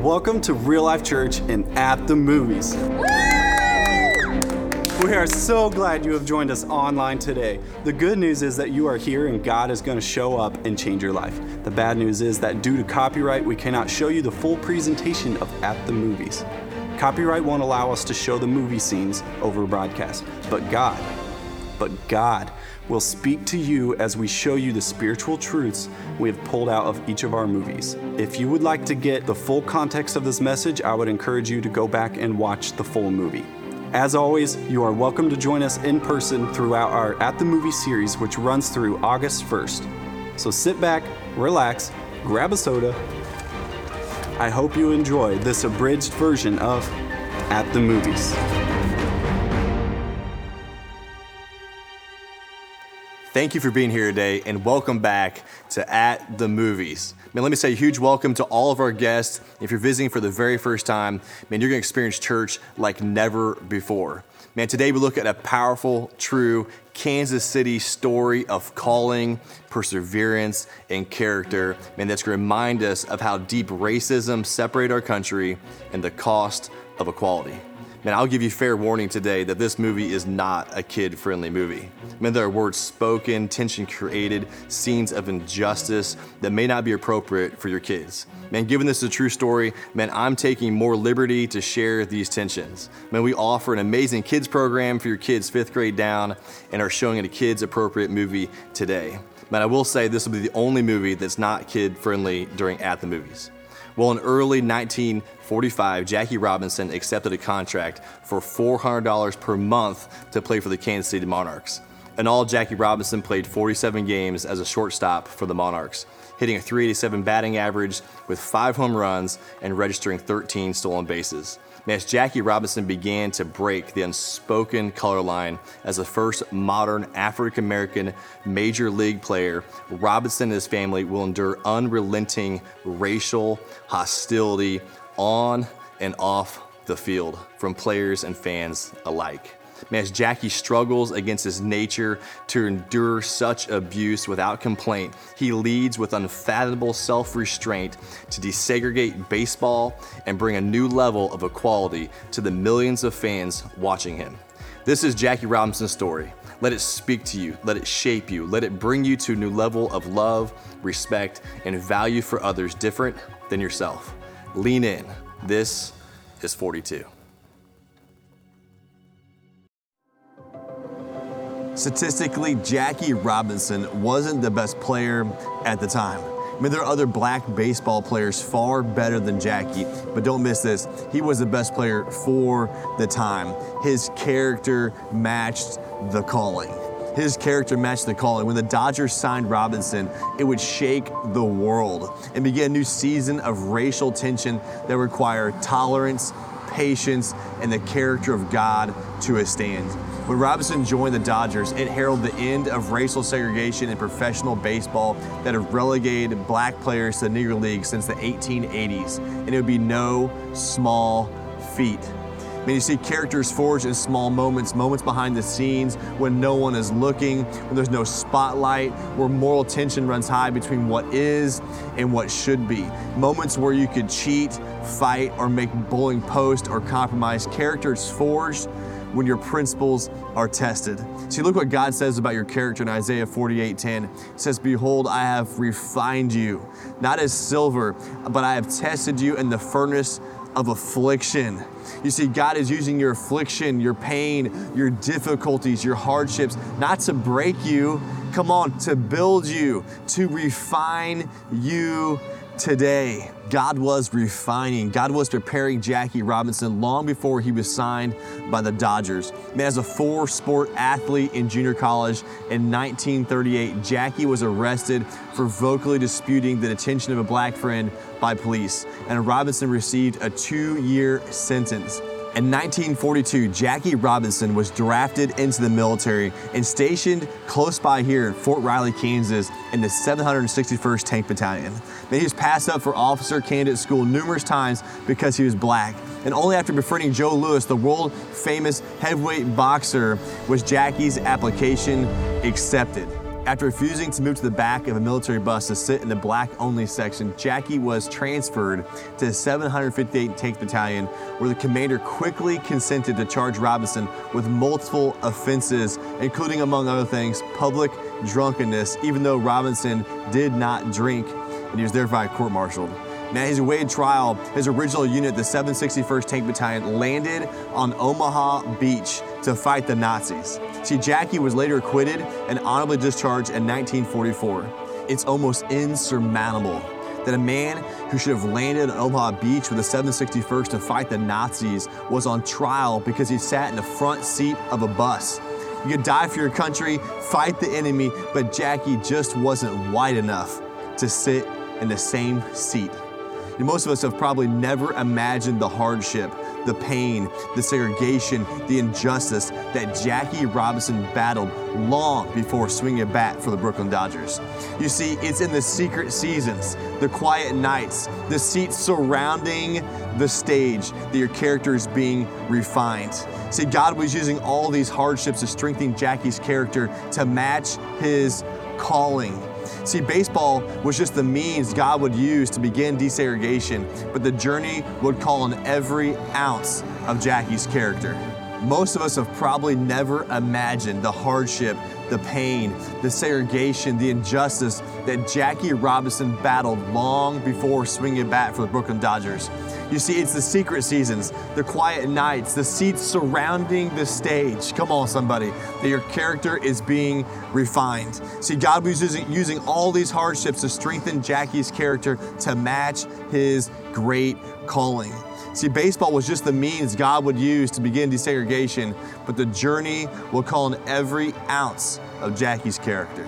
Welcome to Real Life Church and At the Movies. We are so glad you have joined us online today. The good news is that you are here and God is going to show up and change your life. The bad news is that due to copyright, we cannot show you the full presentation of At the Movies. Copyright won't allow us to show the movie scenes over broadcast, but God, but God will speak to you as we show you the spiritual truths we have pulled out of each of our movies. If you would like to get the full context of this message, I would encourage you to go back and watch the full movie. As always, you are welcome to join us in person throughout our At the Movie series, which runs through August 1st. So sit back, relax, grab a soda. I hope you enjoy this abridged version of At the Movies. Thank you for being here today and welcome back to At the Movies. Man, let me say a huge welcome to all of our guests. If you're visiting for the very first time, man, you're gonna experience church like never before. Man, today we look at a powerful, true Kansas City story of calling, perseverance, and character. Man, that's gonna remind us of how deep racism separated our country and the cost of equality. Man, I'll give you fair warning today that this movie is not a kid friendly movie. Man, there are words spoken, tension created, scenes of injustice that may not be appropriate for your kids. Man, given this is a true story, man, I'm taking more liberty to share these tensions. Man, we offer an amazing kids program for your kids fifth grade down and are showing a kids appropriate movie today. Man, I will say this will be the only movie that's not kid friendly during At the Movies. Well, in early 1945, Jackie Robinson accepted a contract for $400 per month to play for the Kansas City Monarchs. In all, Jackie Robinson played 47 games as a shortstop for the Monarchs, hitting a 387 batting average with five home runs and registering 13 stolen bases. As Jackie Robinson began to break the unspoken color line as the first modern African American major league player, Robinson and his family will endure unrelenting racial hostility on and off the field from players and fans alike. Man, as Jackie struggles against his nature to endure such abuse without complaint, he leads with unfathomable self restraint to desegregate baseball and bring a new level of equality to the millions of fans watching him. This is Jackie Robinson's story. Let it speak to you, let it shape you, let it bring you to a new level of love, respect, and value for others different than yourself. Lean in. This is 42. Statistically, Jackie Robinson wasn't the best player at the time. I mean, there are other black baseball players far better than Jackie, but don't miss this. He was the best player for the time. His character matched the calling. His character matched the calling. When the Dodgers signed Robinson, it would shake the world and begin a new season of racial tension that required tolerance, patience, and the character of God to withstand. When Robinson joined the Dodgers, it heralded the end of racial segregation in professional baseball that had relegated black players to the Negro League since the 1880s, and it would be no small feat. I mean, you see characters forged in small moments, moments behind the scenes when no one is looking, when there's no spotlight, where moral tension runs high between what is and what should be. Moments where you could cheat, fight, or make bowling post or compromise. Characters forged when your principles are tested. See, look what God says about your character in Isaiah 48:10. It says, Behold, I have refined you, not as silver, but I have tested you in the furnace of affliction. You see, God is using your affliction, your pain, your difficulties, your hardships, not to break you, come on, to build you, to refine you today. God was refining, God was preparing Jackie Robinson long before he was signed by the Dodgers. Man, as a four sport athlete in junior college in 1938, Jackie was arrested for vocally disputing the detention of a black friend by police, and Robinson received a two year sentence. In 1942, Jackie Robinson was drafted into the military and stationed close by here at Fort Riley, Kansas, in the 761st Tank Battalion. Then he was passed up for officer candidate school numerous times because he was black. And only after befriending Joe Louis, the world famous heavyweight boxer, was Jackie's application accepted. After refusing to move to the back of a military bus to sit in the black only section, Jackie was transferred to the 758 Tank Battalion, where the commander quickly consented to charge Robinson with multiple offenses, including, among other things, public drunkenness, even though Robinson did not drink and he was thereby court martialed. Now, his awaited trial, his original unit, the 761st Tank Battalion, landed on Omaha Beach to fight the Nazis. See, Jackie was later acquitted and honorably discharged in 1944. It's almost insurmountable that a man who should have landed on Omaha Beach with the 761st to fight the Nazis was on trial because he sat in the front seat of a bus. You could die for your country, fight the enemy, but Jackie just wasn't white enough to sit in the same seat. Most of us have probably never imagined the hardship, the pain, the segregation, the injustice that Jackie Robinson battled long before swinging a bat for the Brooklyn Dodgers. You see, it's in the secret seasons, the quiet nights, the seats surrounding the stage that your character is being refined. See, God was using all these hardships to strengthen Jackie's character to match his calling. See, baseball was just the means God would use to begin desegregation, but the journey would call on every ounce of Jackie's character. Most of us have probably never imagined the hardship, the pain, the segregation, the injustice that Jackie Robinson battled long before swinging bat for the Brooklyn Dodgers. You see, it's the secret seasons, the quiet nights, the seats surrounding the stage. Come on, somebody, that your character is being refined. See, God was using, using all these hardships to strengthen Jackie's character to match his great calling. See, baseball was just the means God would use to begin desegregation, but the journey will call in every ounce of Jackie's character.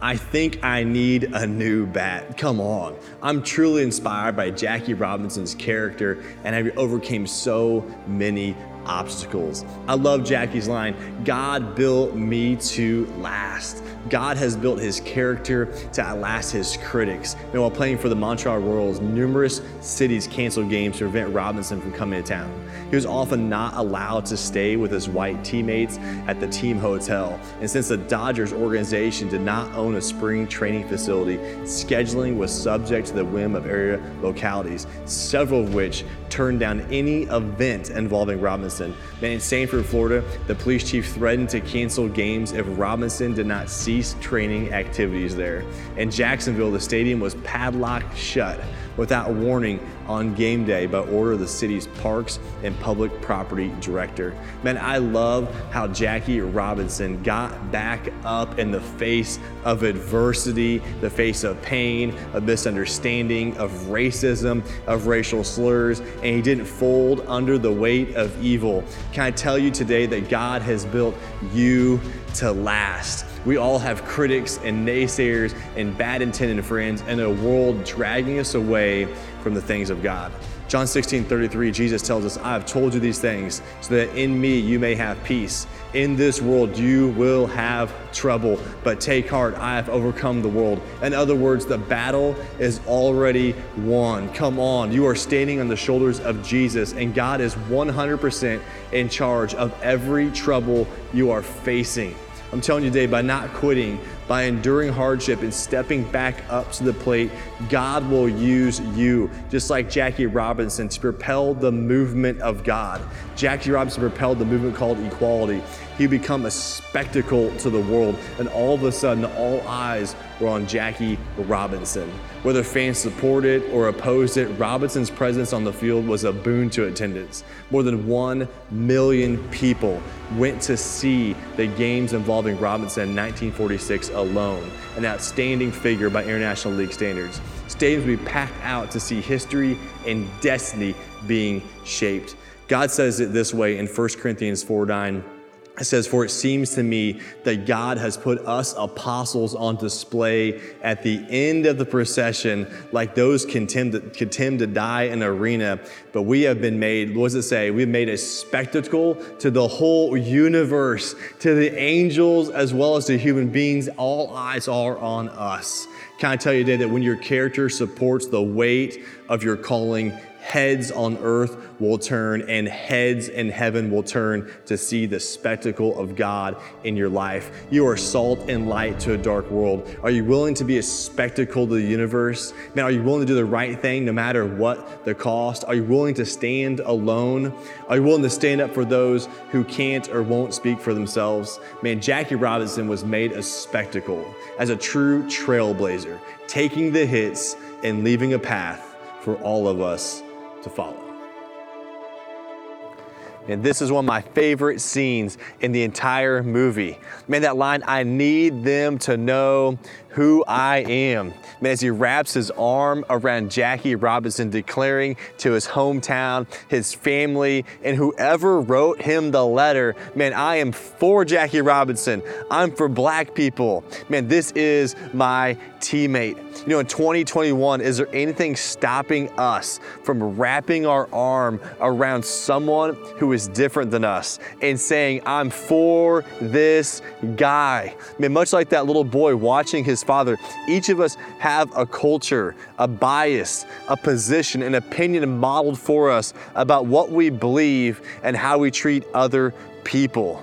I think I need a new bat. Come on. I'm truly inspired by Jackie Robinson's character and I overcame so many obstacles. I love Jackie's line God built me to last. God has built his character to outlast his critics. And while playing for the Montreal Royals, numerous cities canceled games to prevent Robinson from coming to town. He was often not allowed to stay with his white teammates at the team hotel. And since the Dodgers organization did not own a spring training facility, scheduling was subject to the whim of area localities, several of which turned down any event involving Robinson. And in Sanford, Florida, the police chief threatened to cancel games if Robinson did not cease training activities there. In Jacksonville, the stadium was padlocked shut without warning on game day by order of the city's parks and public property director. Man, I love how Jackie Robinson got back up in the face of adversity, the face of pain, of misunderstanding, of racism, of racial slurs, and he didn't fold under the weight of evil. Can I tell you today that God has built you to last? We all have critics and naysayers and bad intended friends and a world dragging us away from the things of God. John 16, 33, Jesus tells us, I have told you these things so that in me you may have peace. In this world you will have trouble, but take heart, I have overcome the world. In other words, the battle is already won. Come on, you are standing on the shoulders of Jesus, and God is 100% in charge of every trouble you are facing. I'm telling you today, by not quitting, by enduring hardship and stepping back up to the plate, God will use you, just like Jackie Robinson, to propel the movement of God. Jackie Robinson propelled the movement called equality. He became a spectacle to the world, and all of a sudden, all eyes were on Jackie Robinson. Whether fans supported or opposed it, Robinson's presence on the field was a boon to attendance. More than one million people went to see the games involving Robinson in 1946 alone, an outstanding figure by International League standards. Stadiums would be packed out to see history and destiny being shaped. God says it this way in 1 Corinthians 4 9. It says, For it seems to me that God has put us apostles on display at the end of the procession, like those condemned to, condemned to die in arena. But we have been made, what does it say? We've made a spectacle to the whole universe, to the angels as well as to human beings. All eyes are on us. Can I tell you today that when your character supports the weight of your calling, heads on earth will turn and heads in heaven will turn to see the spectacle of God in your life. You are salt and light to a dark world. Are you willing to be a spectacle to the universe? Man, are you willing to do the right thing no matter what the cost? Are you willing to stand alone? Are you willing to stand up for those who can't or won't speak for themselves? Man, Jackie Robinson was made a spectacle as a true trailblazer, taking the hits and leaving a path for all of us to follow. And this is one of my favorite scenes in the entire movie. Man, that line, I need them to know who I am. Man, as he wraps his arm around Jackie Robinson, declaring to his hometown, his family, and whoever wrote him the letter, man, I am for Jackie Robinson. I'm for black people. Man, this is my teammate. You know, in 2021, is there anything stopping us from wrapping our arm around someone who is different than us and saying, I'm for this guy? Man, much like that little boy watching his father, each of us have a culture, a bias, a position, an opinion modeled for us about what we believe and how we treat other people.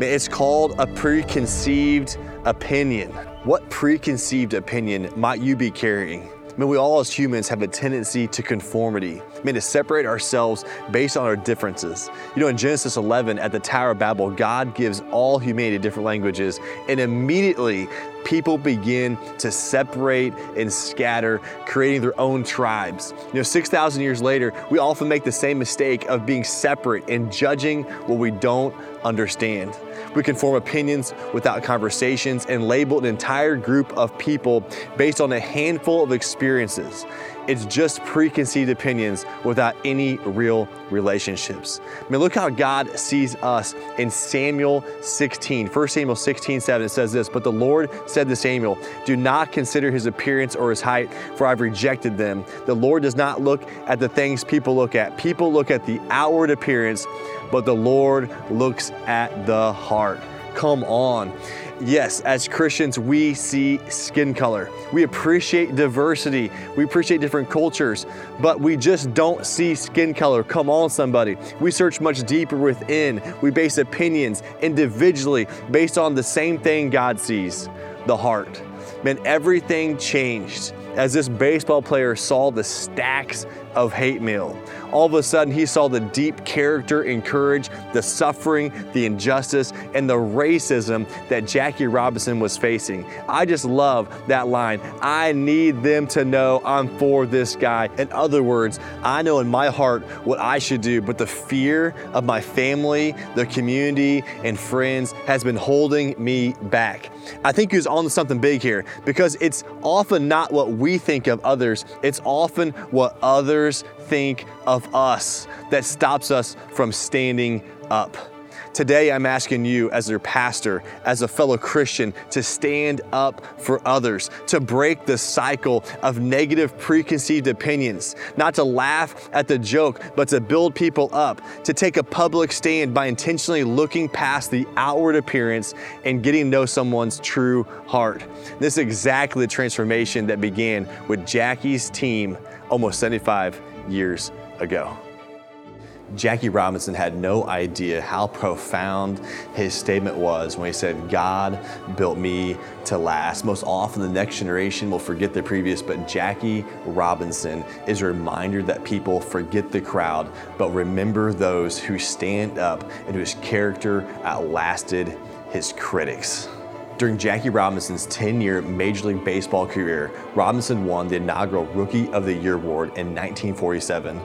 It's called a preconceived opinion. What preconceived opinion might you be carrying? I mean, we all as humans have a tendency to conformity. I mean, to separate ourselves based on our differences. You know, in Genesis 11 at the Tower of Babel, God gives all humanity different languages, and immediately people begin to separate and scatter, creating their own tribes. You know, 6,000 years later, we often make the same mistake of being separate and judging what we don't understand. We can form opinions without conversations and label an entire group of people based on a handful of experiences. It's just preconceived opinions without any real relationships. I mean, look how God sees us in Samuel 16. 1 Samuel 16, 7, it says this, But the Lord said to Samuel, Do not consider his appearance or his height, for I've rejected them. The Lord does not look at the things people look at. People look at the outward appearance, but the Lord looks at the heart. Come on. Yes, as Christians, we see skin color. We appreciate diversity. We appreciate different cultures, but we just don't see skin color. Come on, somebody. We search much deeper within. We base opinions individually based on the same thing God sees the heart. Man, everything changed as this baseball player saw the stacks of hate mail. All of a sudden, he saw the deep character and courage, the suffering, the injustice, and the racism that Jackie Robinson was facing. I just love that line. I need them to know I'm for this guy. In other words, I know in my heart what I should do, but the fear of my family, the community, and friends has been holding me back. I think he was on to something big here because it's often not what we think of others, it's often what others think of us that stops us from standing up. Today, I'm asking you, as their pastor, as a fellow Christian, to stand up for others, to break the cycle of negative preconceived opinions, not to laugh at the joke, but to build people up, to take a public stand by intentionally looking past the outward appearance and getting to know someone's true heart. This is exactly the transformation that began with Jackie's team almost 75 years ago. Jackie Robinson had no idea how profound his statement was when he said, God built me to last. Most often, the next generation will forget the previous, but Jackie Robinson is a reminder that people forget the crowd, but remember those who stand up and whose character outlasted his critics. During Jackie Robinson's 10 year Major League Baseball career, Robinson won the inaugural Rookie of the Year award in 1947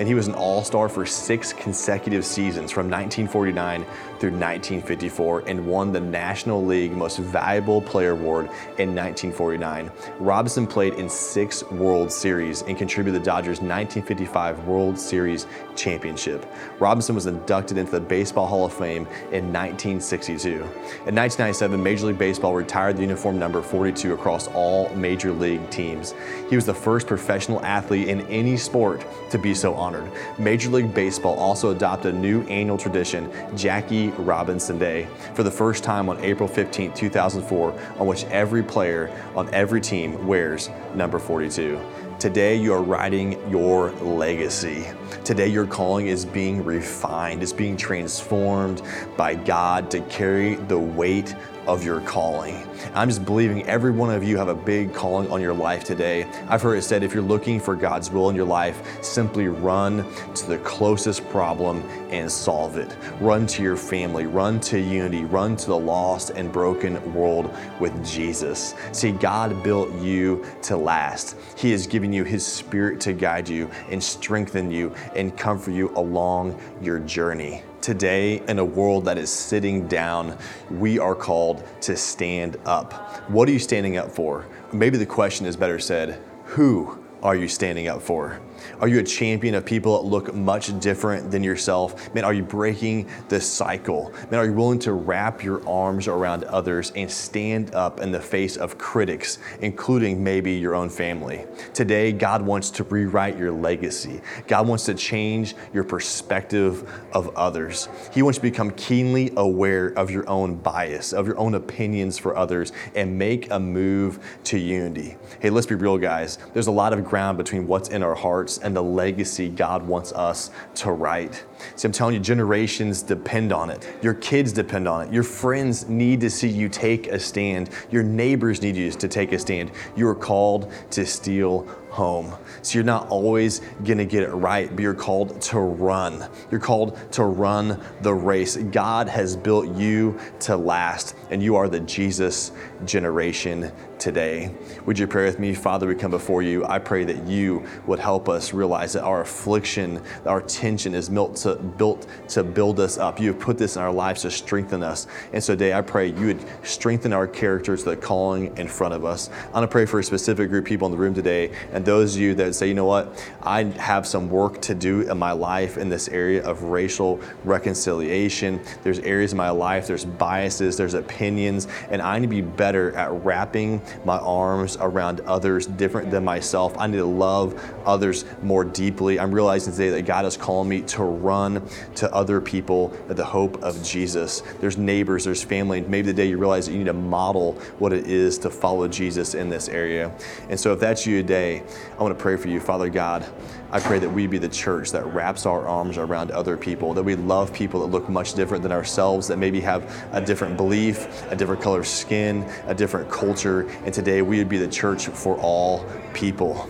and he was an all star for six consecutive seasons from 1949 through 1954 and won the National League Most Valuable Player Award in 1949. Robinson played in six World Series and contributed the Dodgers' 1955 World Series championship. Robinson was inducted into the Baseball Hall of Fame in 1962. In 1997, Major League Baseball retired the uniform number 42 across all major league teams. He was the first professional athlete in any sport to be so honored. Major League Baseball also adopted a new annual tradition, Jackie Robinson Day, for the first time on April 15, 2004, on which every player on every team wears number 42. Today, you are writing your legacy. Today, your calling is being refined, it's being transformed by God to carry the weight of your calling. I'm just believing every one of you have a big calling on your life today. I've heard it said if you're looking for God's will in your life, simply run to the closest problem and solve it. Run to your family, run to unity, run to the lost and broken world with Jesus. See, God built you to last. He has given you His Spirit to guide you and strengthen you and comfort you along your journey. Today, in a world that is sitting down, we are called to stand up. What are you standing up for? Maybe the question is better said who are you standing up for? Are you a champion of people that look much different than yourself? Man, are you breaking the cycle? Man, are you willing to wrap your arms around others and stand up in the face of critics, including maybe your own family? Today, God wants to rewrite your legacy. God wants to change your perspective of others. He wants you to become keenly aware of your own bias, of your own opinions for others, and make a move to unity. Hey, let's be real, guys. There's a lot of ground between what's in our hearts and the legacy God wants us to write. See, I'm telling you, generations depend on it. Your kids depend on it. Your friends need to see you take a stand. Your neighbors need you to take a stand. You are called to steal home. So you're not always going to get it right, but you're called to run. You're called to run the race. God has built you to last, and you are the Jesus generation today. Would you pray with me? Father, we come before you. I pray that you would help us realize that our affliction, our tension is built to, built to build us up. You have put this in our lives to strengthen us. And so today I pray you would strengthen our characters, the calling in front of us. I'm going to pray for a specific group of people in the room today. And those of you that say, you know what, I have some work to do in my life in this area of racial reconciliation. There's areas in my life, there's biases, there's opinions, and I need to be better at wrapping my arms around others different than myself. I need to love others more deeply. I'm realizing today that God is calling me to run to other people at the hope of Jesus. There's neighbors, there's family. Maybe the day you realize that you need to model what it is to follow Jesus in this area. And so if that's you today, I want to pray for you, Father God. I pray that we be the church that wraps our arms around other people, that we love people that look much different than ourselves, that maybe have a different belief, a different color skin, a different culture. And today we would be the church for all people.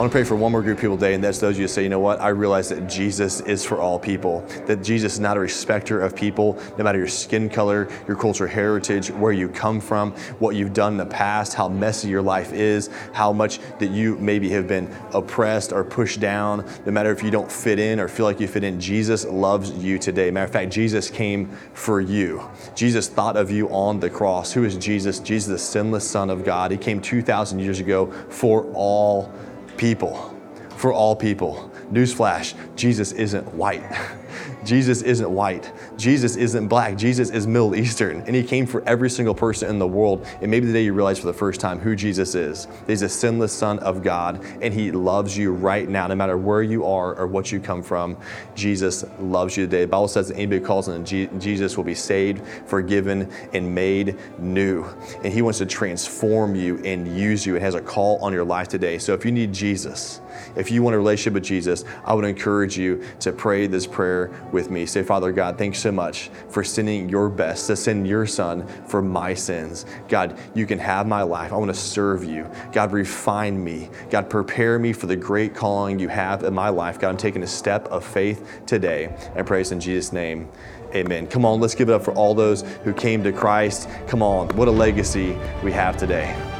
I want to pray for one more group of people today, and that's those of you who say, you know what, I realize that Jesus is for all people, that Jesus is not a respecter of people, no matter your skin color, your cultural heritage, where you come from, what you've done in the past, how messy your life is, how much that you maybe have been oppressed or pushed down, no matter if you don't fit in or feel like you fit in, Jesus loves you today. Matter of fact, Jesus came for you. Jesus thought of you on the cross. Who is Jesus? Jesus, the sinless Son of God. He came 2,000 years ago for all people, for all people. Newsflash Jesus isn't white. Jesus isn't white. Jesus isn't black. Jesus is Middle Eastern. And he came for every single person in the world. And maybe the day you realize for the first time who Jesus is. He's a sinless Son of God, and he loves you right now, no matter where you are or what you come from. Jesus loves you today. The Bible says that anybody who calls on Jesus will be saved, forgiven, and made new. And he wants to transform you and use you and has a call on your life today. So if you need Jesus, if you want a relationship with Jesus, I would encourage you to pray this prayer with me. Say, Father God, thanks so much for sending your best to send your son for my sins. God, you can have my life. I want to serve you. God, refine me. God, prepare me for the great calling you have in my life. God, I'm taking a step of faith today and praise in Jesus' name. Amen. Come on, let's give it up for all those who came to Christ. Come on, what a legacy we have today.